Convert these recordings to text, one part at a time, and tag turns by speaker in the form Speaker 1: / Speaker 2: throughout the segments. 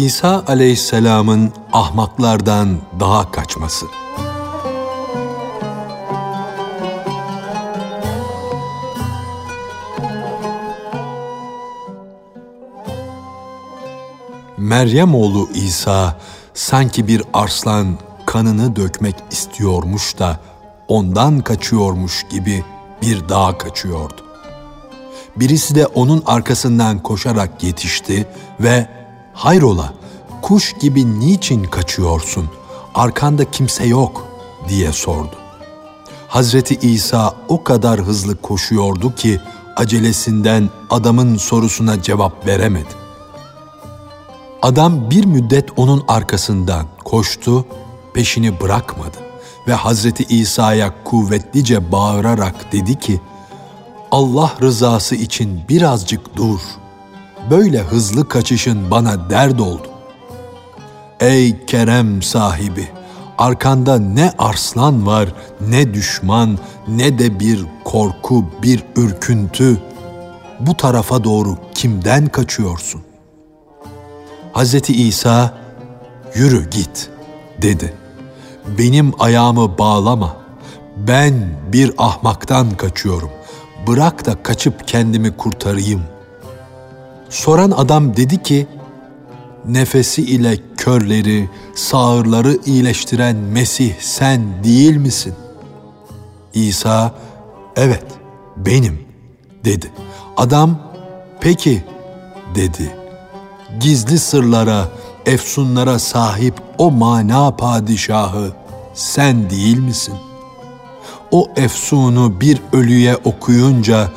Speaker 1: İsa aleyhisselamın ahmaklardan daha kaçması. Meryem oğlu İsa sanki bir arslan kanını dökmek istiyormuş da ondan kaçıyormuş gibi bir dağa kaçıyordu. Birisi de onun arkasından koşarak yetişti ve "Hayrola, kuş gibi niçin kaçıyorsun? Arkanda kimse yok." diye sordu. Hazreti İsa o kadar hızlı koşuyordu ki acelesinden adamın sorusuna cevap veremedi. Adam bir müddet onun arkasından koştu, peşini bırakmadı ve Hazreti İsa'ya kuvvetlice bağırarak dedi ki, Allah rızası için birazcık dur. Böyle hızlı kaçışın bana dert oldu. Ey kerem sahibi, arkanda ne arslan var, ne düşman, ne de bir korku, bir ürküntü. Bu tarafa doğru kimden kaçıyorsun? Hazreti İsa, yürü git dedi. Benim ayağımı bağlama. Ben bir ahmaktan kaçıyorum. Bırak da kaçıp kendimi kurtarayım. Soran adam dedi ki, nefesi ile körleri, sağırları iyileştiren Mesih sen değil misin? İsa, evet benim dedi. Adam, peki dedi gizli sırlara, efsunlara sahip o mana padişahı sen değil misin? O efsunu bir ölüye okuyunca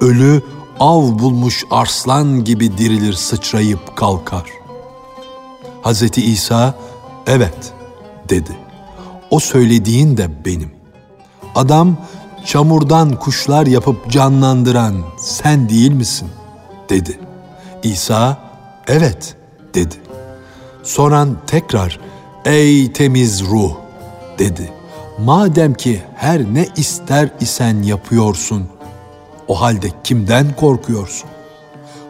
Speaker 1: ölü av bulmuş arslan gibi dirilir sıçrayıp kalkar. Hz. İsa evet dedi. O söylediğin de benim. Adam çamurdan kuşlar yapıp canlandıran sen değil misin? dedi. İsa evet dedi. Soran tekrar ey temiz ruh dedi. Madem ki her ne ister isen yapıyorsun, o halde kimden korkuyorsun?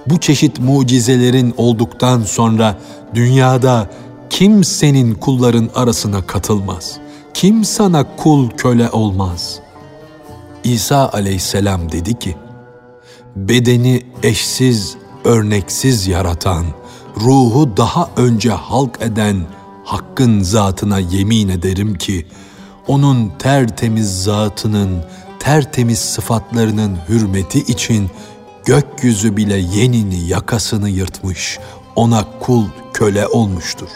Speaker 1: Bu çeşit mucizelerin olduktan sonra dünyada kim senin kulların arasına katılmaz? Kim sana kul köle olmaz? İsa aleyhisselam dedi ki, bedeni eşsiz örneksiz yaratan, ruhu daha önce halk eden Hakk'ın zatına yemin ederim ki, onun tertemiz zatının, tertemiz sıfatlarının hürmeti için gökyüzü bile yenini yakasını yırtmış, ona kul köle olmuştur.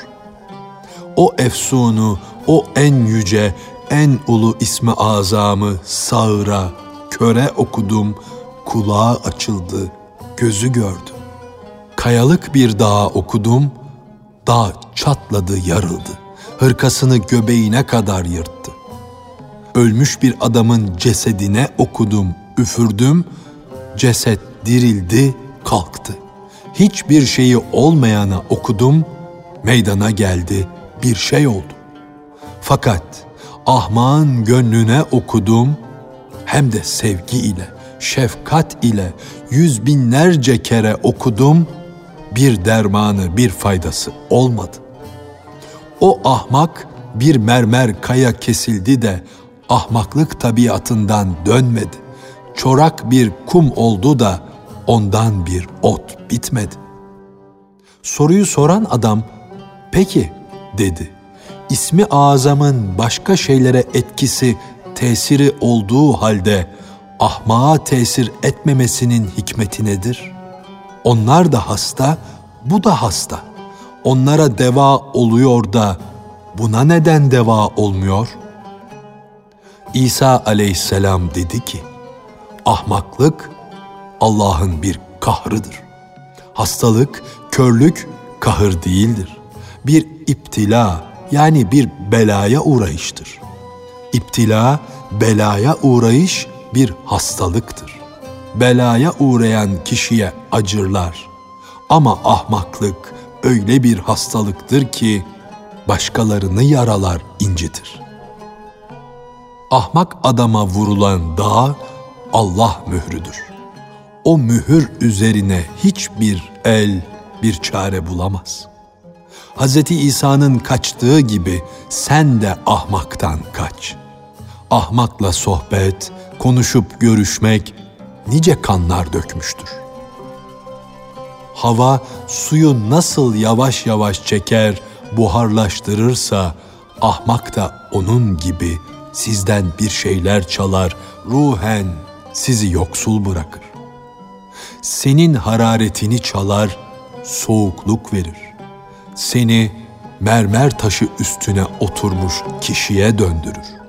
Speaker 1: O efsunu, o en yüce, en ulu ismi azamı sağıra, köre okudum, kulağı açıldı, gözü gördü kayalık bir dağa okudum, dağ çatladı, yarıldı. Hırkasını göbeğine kadar yırttı. Ölmüş bir adamın cesedine okudum, üfürdüm, ceset dirildi, kalktı. Hiçbir şeyi olmayana okudum, meydana geldi, bir şey oldu. Fakat ahmağın gönlüne okudum, hem de sevgi ile, şefkat ile yüz binlerce kere okudum, bir dermanı, bir faydası olmadı. O ahmak bir mermer kaya kesildi de ahmaklık tabiatından dönmedi. Çorak bir kum oldu da ondan bir ot bitmedi. Soruyu soran adam, peki dedi. İsmi azamın başka şeylere etkisi, tesiri olduğu halde ahmağa tesir etmemesinin hikmeti nedir?'' Onlar da hasta, bu da hasta. Onlara deva oluyor da buna neden deva olmuyor? İsa aleyhisselam dedi ki, ahmaklık Allah'ın bir kahrıdır. Hastalık, körlük kahır değildir. Bir iptila yani bir belaya uğrayıştır. İptila, belaya uğrayış bir hastalıktır belaya uğrayan kişiye acırlar. Ama ahmaklık öyle bir hastalıktır ki başkalarını yaralar, incitir. Ahmak adama vurulan dağ Allah mührüdür. O mühür üzerine hiçbir el bir çare bulamaz. Hz. İsa'nın kaçtığı gibi sen de ahmaktan kaç. Ahmakla sohbet, konuşup görüşmek nice kanlar dökmüştür. Hava suyu nasıl yavaş yavaş çeker, buharlaştırırsa ahmak da onun gibi sizden bir şeyler çalar, ruhen sizi yoksul bırakır. Senin hararetini çalar, soğukluk verir. Seni mermer taşı üstüne oturmuş kişiye döndürür.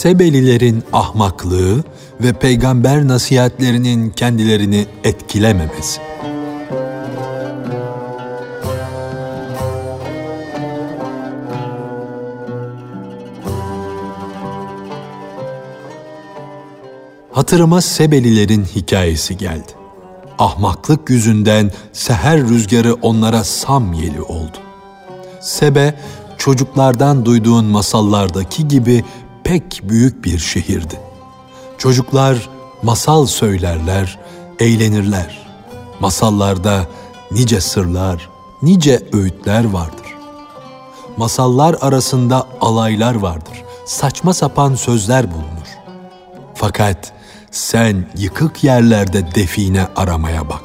Speaker 1: Sebelilerin ahmaklığı ve peygamber nasihatlerinin kendilerini etkilememesi. Hatırıma Sebelilerin hikayesi geldi. Ahmaklık yüzünden seher rüzgarı onlara sam yeli oldu. Sebe, çocuklardan duyduğun masallardaki gibi pek büyük bir şehirdi. Çocuklar masal söylerler, eğlenirler. Masallarda nice sırlar, nice öğütler vardır. Masallar arasında alaylar vardır. Saçma sapan sözler bulunur. Fakat sen yıkık yerlerde define aramaya bak.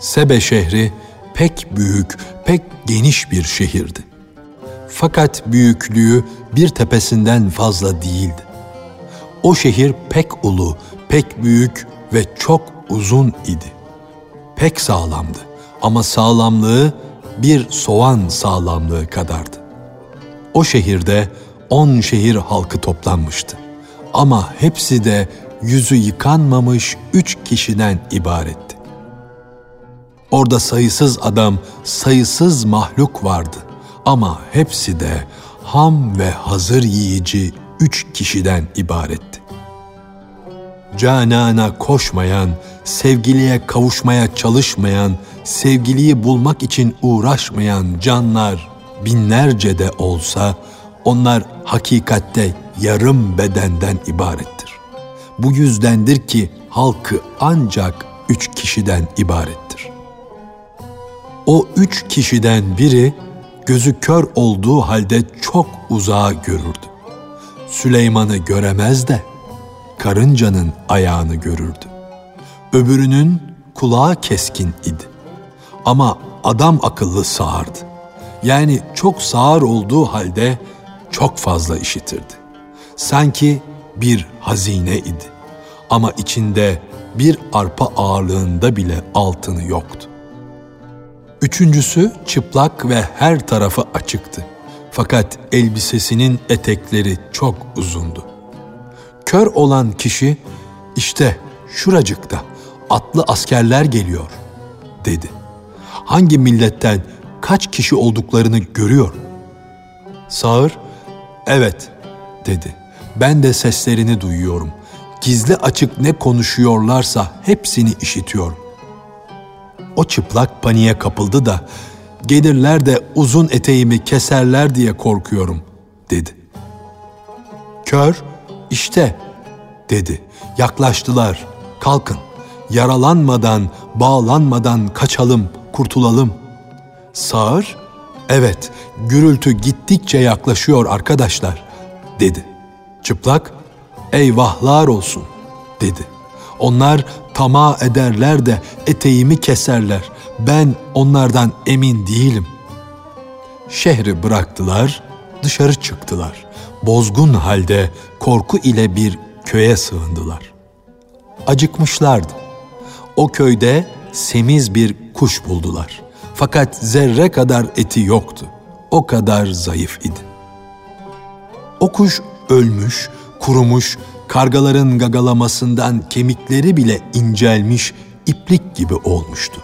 Speaker 1: Sebe şehri pek büyük, pek geniş bir şehirdi. Fakat büyüklüğü bir tepesinden fazla değildi. O şehir pek ulu, pek büyük ve çok uzun idi. Pek sağlamdı ama sağlamlığı bir soğan sağlamlığı kadardı. O şehirde on şehir halkı toplanmıştı. Ama hepsi de yüzü yıkanmamış üç kişiden ibaretti. Orada sayısız adam, sayısız mahluk vardı. Ama hepsi de ham ve hazır yiyici üç kişiden ibaretti. Canana koşmayan, sevgiliye kavuşmaya çalışmayan, sevgiliyi bulmak için uğraşmayan canlar binlerce de olsa onlar hakikatte yarım bedenden ibarettir. Bu yüzdendir ki halkı ancak üç kişiden ibarettir. O üç kişiden biri gözü kör olduğu halde çok uzağa görürdü. Süleyman'ı göremez de karıncanın ayağını görürdü. Öbürünün kulağı keskin idi. Ama adam akıllı sağırdı. Yani çok sağır olduğu halde çok fazla işitirdi. Sanki bir hazine idi. Ama içinde bir arpa ağırlığında bile altını yoktu. Üçüncüsü çıplak ve her tarafı açıktı. Fakat elbisesinin etekleri çok uzundu. Kör olan kişi işte şuracıkta atlı askerler geliyor dedi. Hangi milletten kaç kişi olduklarını görüyor. Sağır evet dedi. Ben de seslerini duyuyorum. Gizli açık ne konuşuyorlarsa hepsini işitiyorum. O çıplak paniğe kapıldı da gelirler de uzun eteğimi keserler diye korkuyorum dedi. Kör işte dedi. Yaklaştılar. Kalkın. Yaralanmadan, bağlanmadan kaçalım, kurtulalım. Sağır, evet, gürültü gittikçe yaklaşıyor arkadaşlar, dedi. Çıplak, eyvahlar olsun, dedi. Onlar tamah ederler de eteğimi keserler. Ben onlardan emin değilim. Şehri bıraktılar, dışarı çıktılar. Bozgun halde korku ile bir köye sığındılar. Acıkmışlardı. O köyde semiz bir kuş buldular. Fakat zerre kadar eti yoktu. O kadar zayıf idi. O kuş ölmüş, kurumuş, kargaların gagalamasından kemikleri bile incelmiş, iplik gibi olmuştu.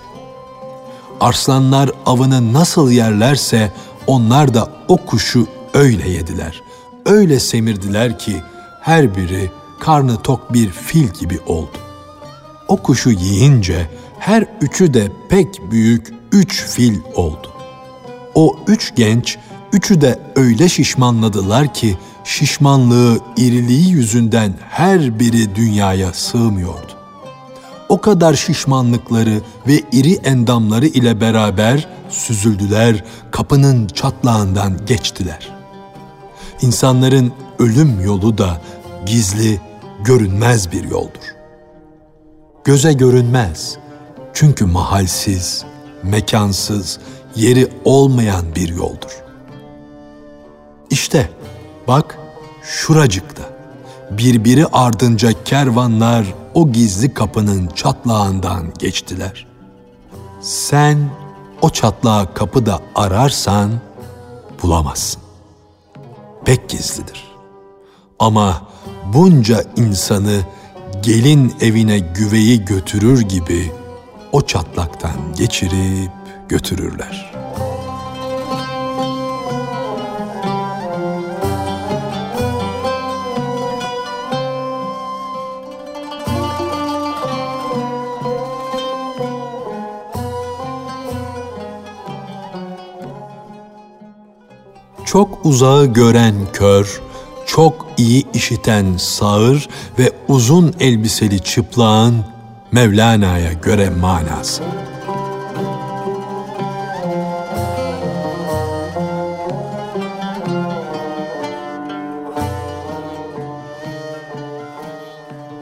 Speaker 1: Arslanlar avını nasıl yerlerse onlar da o kuşu öyle yediler. Öyle semirdiler ki her biri karnı tok bir fil gibi oldu. O kuşu yiyince her üçü de pek büyük üç fil oldu. O üç genç, üçü de öyle şişmanladılar ki şişmanlığı, iriliği yüzünden her biri dünyaya sığmıyordu. O kadar şişmanlıkları ve iri endamları ile beraber süzüldüler, kapının çatlağından geçtiler. İnsanların ölüm yolu da gizli, görünmez bir yoldur. Göze görünmez çünkü mahalsiz, mekansız, yeri olmayan bir yoldur. İşte bak şuracıkta birbiri ardınca kervanlar o gizli kapının çatlağından geçtiler. Sen o çatlağı kapıda ararsan bulamazsın. Pek gizlidir. Ama bunca insanı gelin evine güveyi götürür gibi o çatlaktan geçirip götürürler. Çok uzağı gören kör, çok iyi işiten sağır ve uzun elbiseli çıplağın Mevlana'ya göre manası.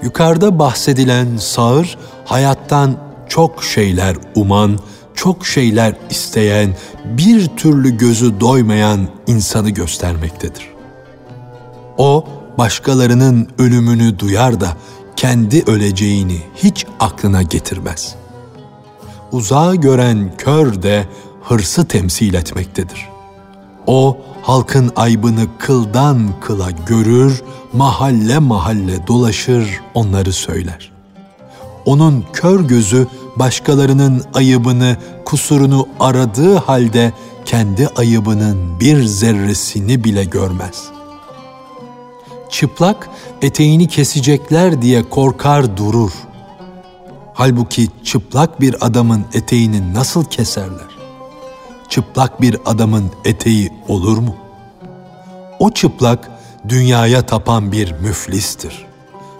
Speaker 1: Yukarıda bahsedilen sağır hayattan çok şeyler uman, çok şeyler isteyen, bir türlü gözü doymayan insanı göstermektedir. O başkalarının ölümünü duyar da kendi öleceğini hiç aklına getirmez. Uzağı gören kör de hırsı temsil etmektedir. O halkın aybını kıldan kıla görür, mahalle mahalle dolaşır, onları söyler. Onun kör gözü başkalarının ayıbını, kusurunu aradığı halde kendi ayıbının bir zerresini bile görmez.'' çıplak eteğini kesecekler diye korkar durur. Halbuki çıplak bir adamın eteğini nasıl keserler? Çıplak bir adamın eteği olur mu? O çıplak dünyaya tapan bir müflistir.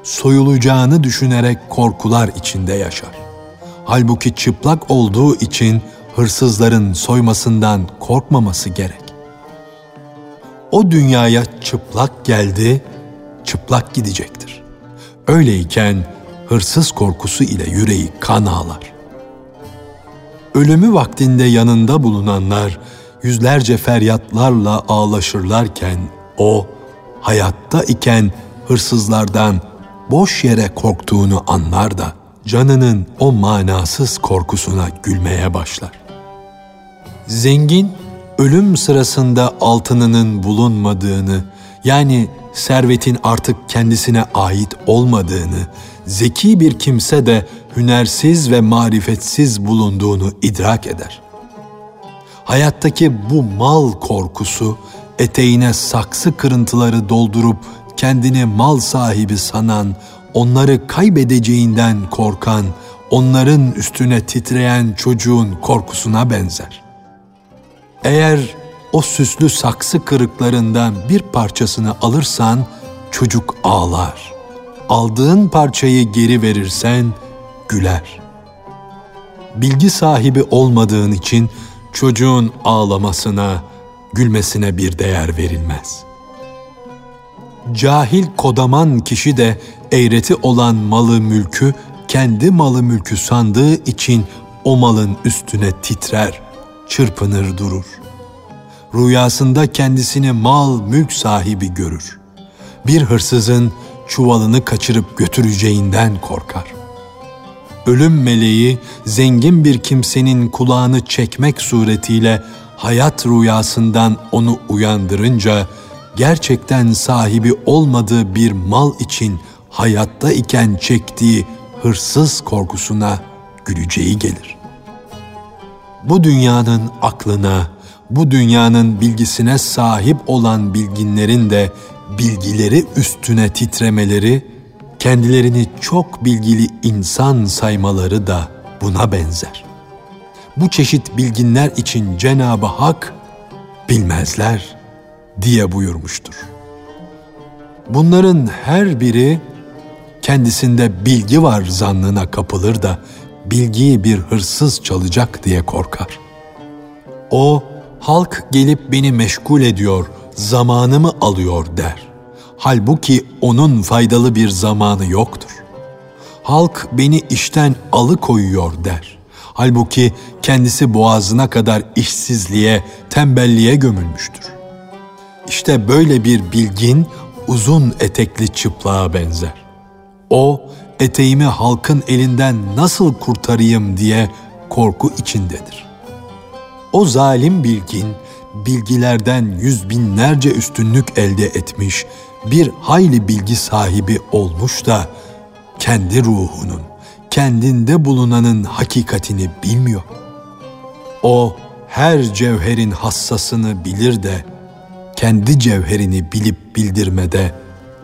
Speaker 1: Soyulacağını düşünerek korkular içinde yaşar. Halbuki çıplak olduğu için hırsızların soymasından korkmaması gerek. O dünyaya çıplak geldi çıplak gidecektir. Öyleyken hırsız korkusu ile yüreği kan ağlar. Ölümü vaktinde yanında bulunanlar yüzlerce feryatlarla ağlaşırlarken o hayatta iken hırsızlardan boş yere korktuğunu anlar da canının o manasız korkusuna gülmeye başlar. Zengin ölüm sırasında altınının bulunmadığını yani servetin artık kendisine ait olmadığını, zeki bir kimse de hünersiz ve marifetsiz bulunduğunu idrak eder. Hayattaki bu mal korkusu eteğine saksı kırıntıları doldurup kendini mal sahibi sanan, onları kaybedeceğinden korkan, onların üstüne titreyen çocuğun korkusuna benzer. Eğer o süslü saksı kırıklarından bir parçasını alırsan çocuk ağlar. Aldığın parçayı geri verirsen güler. Bilgi sahibi olmadığın için çocuğun ağlamasına, gülmesine bir değer verilmez. Cahil kodaman kişi de eğreti olan malı mülkü kendi malı mülkü sandığı için o malın üstüne titrer, çırpınır durur rüyasında kendisini mal mülk sahibi görür. Bir hırsızın çuvalını kaçırıp götüreceğinden korkar. Ölüm meleği zengin bir kimsenin kulağını çekmek suretiyle hayat rüyasından onu uyandırınca gerçekten sahibi olmadığı bir mal için hayatta iken çektiği hırsız korkusuna güleceği gelir. Bu dünyanın aklına, bu dünyanın bilgisine sahip olan bilginlerin de bilgileri üstüne titremeleri kendilerini çok bilgili insan saymaları da buna benzer. Bu çeşit bilginler için Cenab-ı Hak bilmezler diye buyurmuştur. Bunların her biri kendisinde bilgi var zannına kapılır da bilgiyi bir hırsız çalacak diye korkar. O, halk gelip beni meşgul ediyor, zamanımı alıyor der. Halbuki onun faydalı bir zamanı yoktur. Halk beni işten alıkoyuyor der. Halbuki kendisi boğazına kadar işsizliğe, tembelliğe gömülmüştür. İşte böyle bir bilgin uzun etekli çıplığa benzer. O, eteğimi halkın elinden nasıl kurtarayım diye korku içindedir. O zalim bilgin, bilgilerden yüz binlerce üstünlük elde etmiş, bir hayli bilgi sahibi olmuş da, kendi ruhunun, kendinde bulunanın hakikatini bilmiyor. O, her cevherin hassasını bilir de, kendi cevherini bilip bildirmede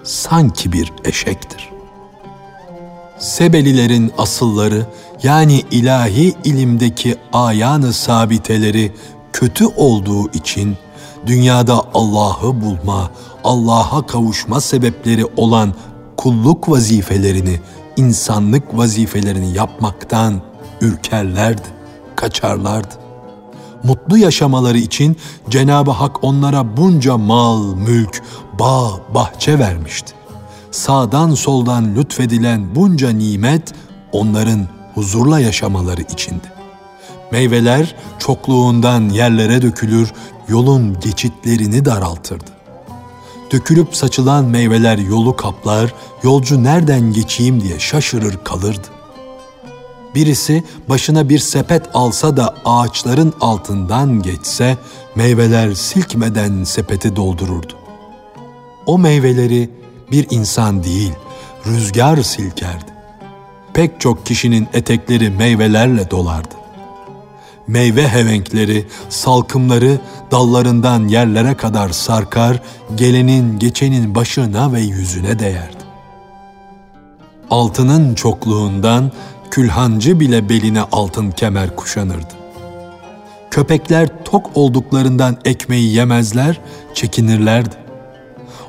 Speaker 1: sanki bir eşektir. Sebelilerin asılları yani ilahi ilimdeki ayanı sabiteleri kötü olduğu için dünyada Allah'ı bulma, Allah'a kavuşma sebepleri olan kulluk vazifelerini, insanlık vazifelerini yapmaktan ürkerlerdi, kaçarlardı. Mutlu yaşamaları için Cenab-ı Hak onlara bunca mal, mülk, bağ, bahçe vermişti sağdan soldan lütfedilen bunca nimet onların huzurla yaşamaları içindi. Meyveler çokluğundan yerlere dökülür, yolun geçitlerini daraltırdı. Dökülüp saçılan meyveler yolu kaplar, yolcu nereden geçeyim diye şaşırır kalırdı. Birisi başına bir sepet alsa da ağaçların altından geçse, meyveler silkmeden sepeti doldururdu. O meyveleri bir insan değil, rüzgar silkerdi. Pek çok kişinin etekleri meyvelerle dolardı. Meyve hevenkleri, salkımları dallarından yerlere kadar sarkar, gelenin geçenin başına ve yüzüne değerdi. Altının çokluğundan külhancı bile beline altın kemer kuşanırdı. Köpekler tok olduklarından ekmeği yemezler, çekinirlerdi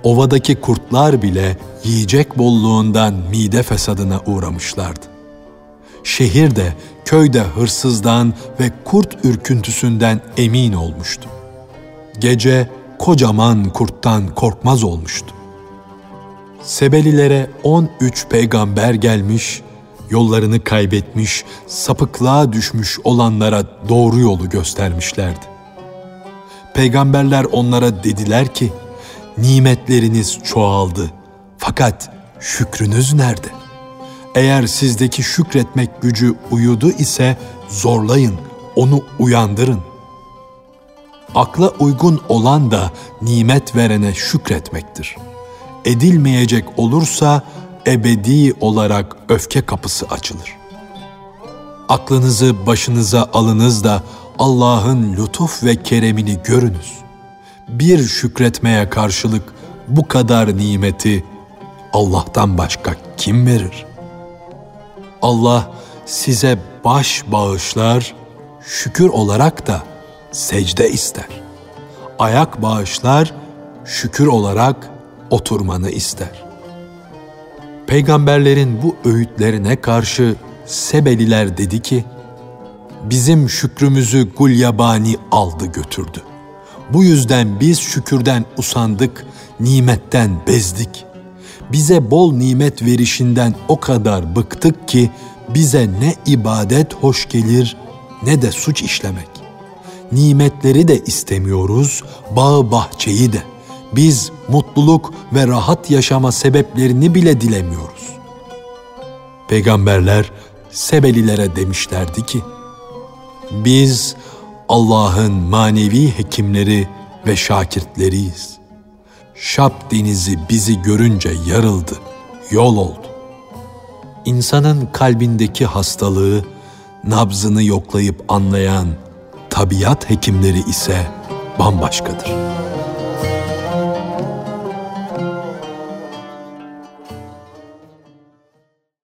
Speaker 1: ovadaki kurtlar bile yiyecek bolluğundan mide fesadına uğramışlardı. Şehirde, köyde hırsızdan ve kurt ürküntüsünden emin olmuştu. Gece kocaman kurttan korkmaz olmuştu. Sebelilere 13 peygamber gelmiş, yollarını kaybetmiş, sapıklığa düşmüş olanlara doğru yolu göstermişlerdi. Peygamberler onlara dediler ki, nimetleriniz çoğaldı. Fakat şükrünüz nerede? Eğer sizdeki şükretmek gücü uyudu ise zorlayın, onu uyandırın. Akla uygun olan da nimet verene şükretmektir. Edilmeyecek olursa ebedi olarak öfke kapısı açılır. Aklınızı başınıza alınız da Allah'ın lütuf ve keremini görünüz bir şükretmeye karşılık bu kadar nimeti Allah'tan başka kim verir? Allah size baş bağışlar, şükür olarak da secde ister. Ayak bağışlar, şükür olarak oturmanı ister. Peygamberlerin bu öğütlerine karşı Sebeliler dedi ki, bizim şükrümüzü gulyabani aldı götürdü.'' Bu yüzden biz şükürden usandık, nimetten bezdik. Bize bol nimet verişinden o kadar bıktık ki bize ne ibadet hoş gelir ne de suç işlemek. Nimetleri de istemiyoruz, bağ bahçeyi de. Biz mutluluk ve rahat yaşama sebeplerini bile dilemiyoruz. Peygamberler Sebelilere demişlerdi ki, biz Allah'ın manevi hekimleri ve şakirtleriyiz. Şap denizi bizi görünce yarıldı, yol oldu. İnsanın kalbindeki hastalığı, nabzını yoklayıp anlayan tabiat hekimleri ise bambaşkadır.''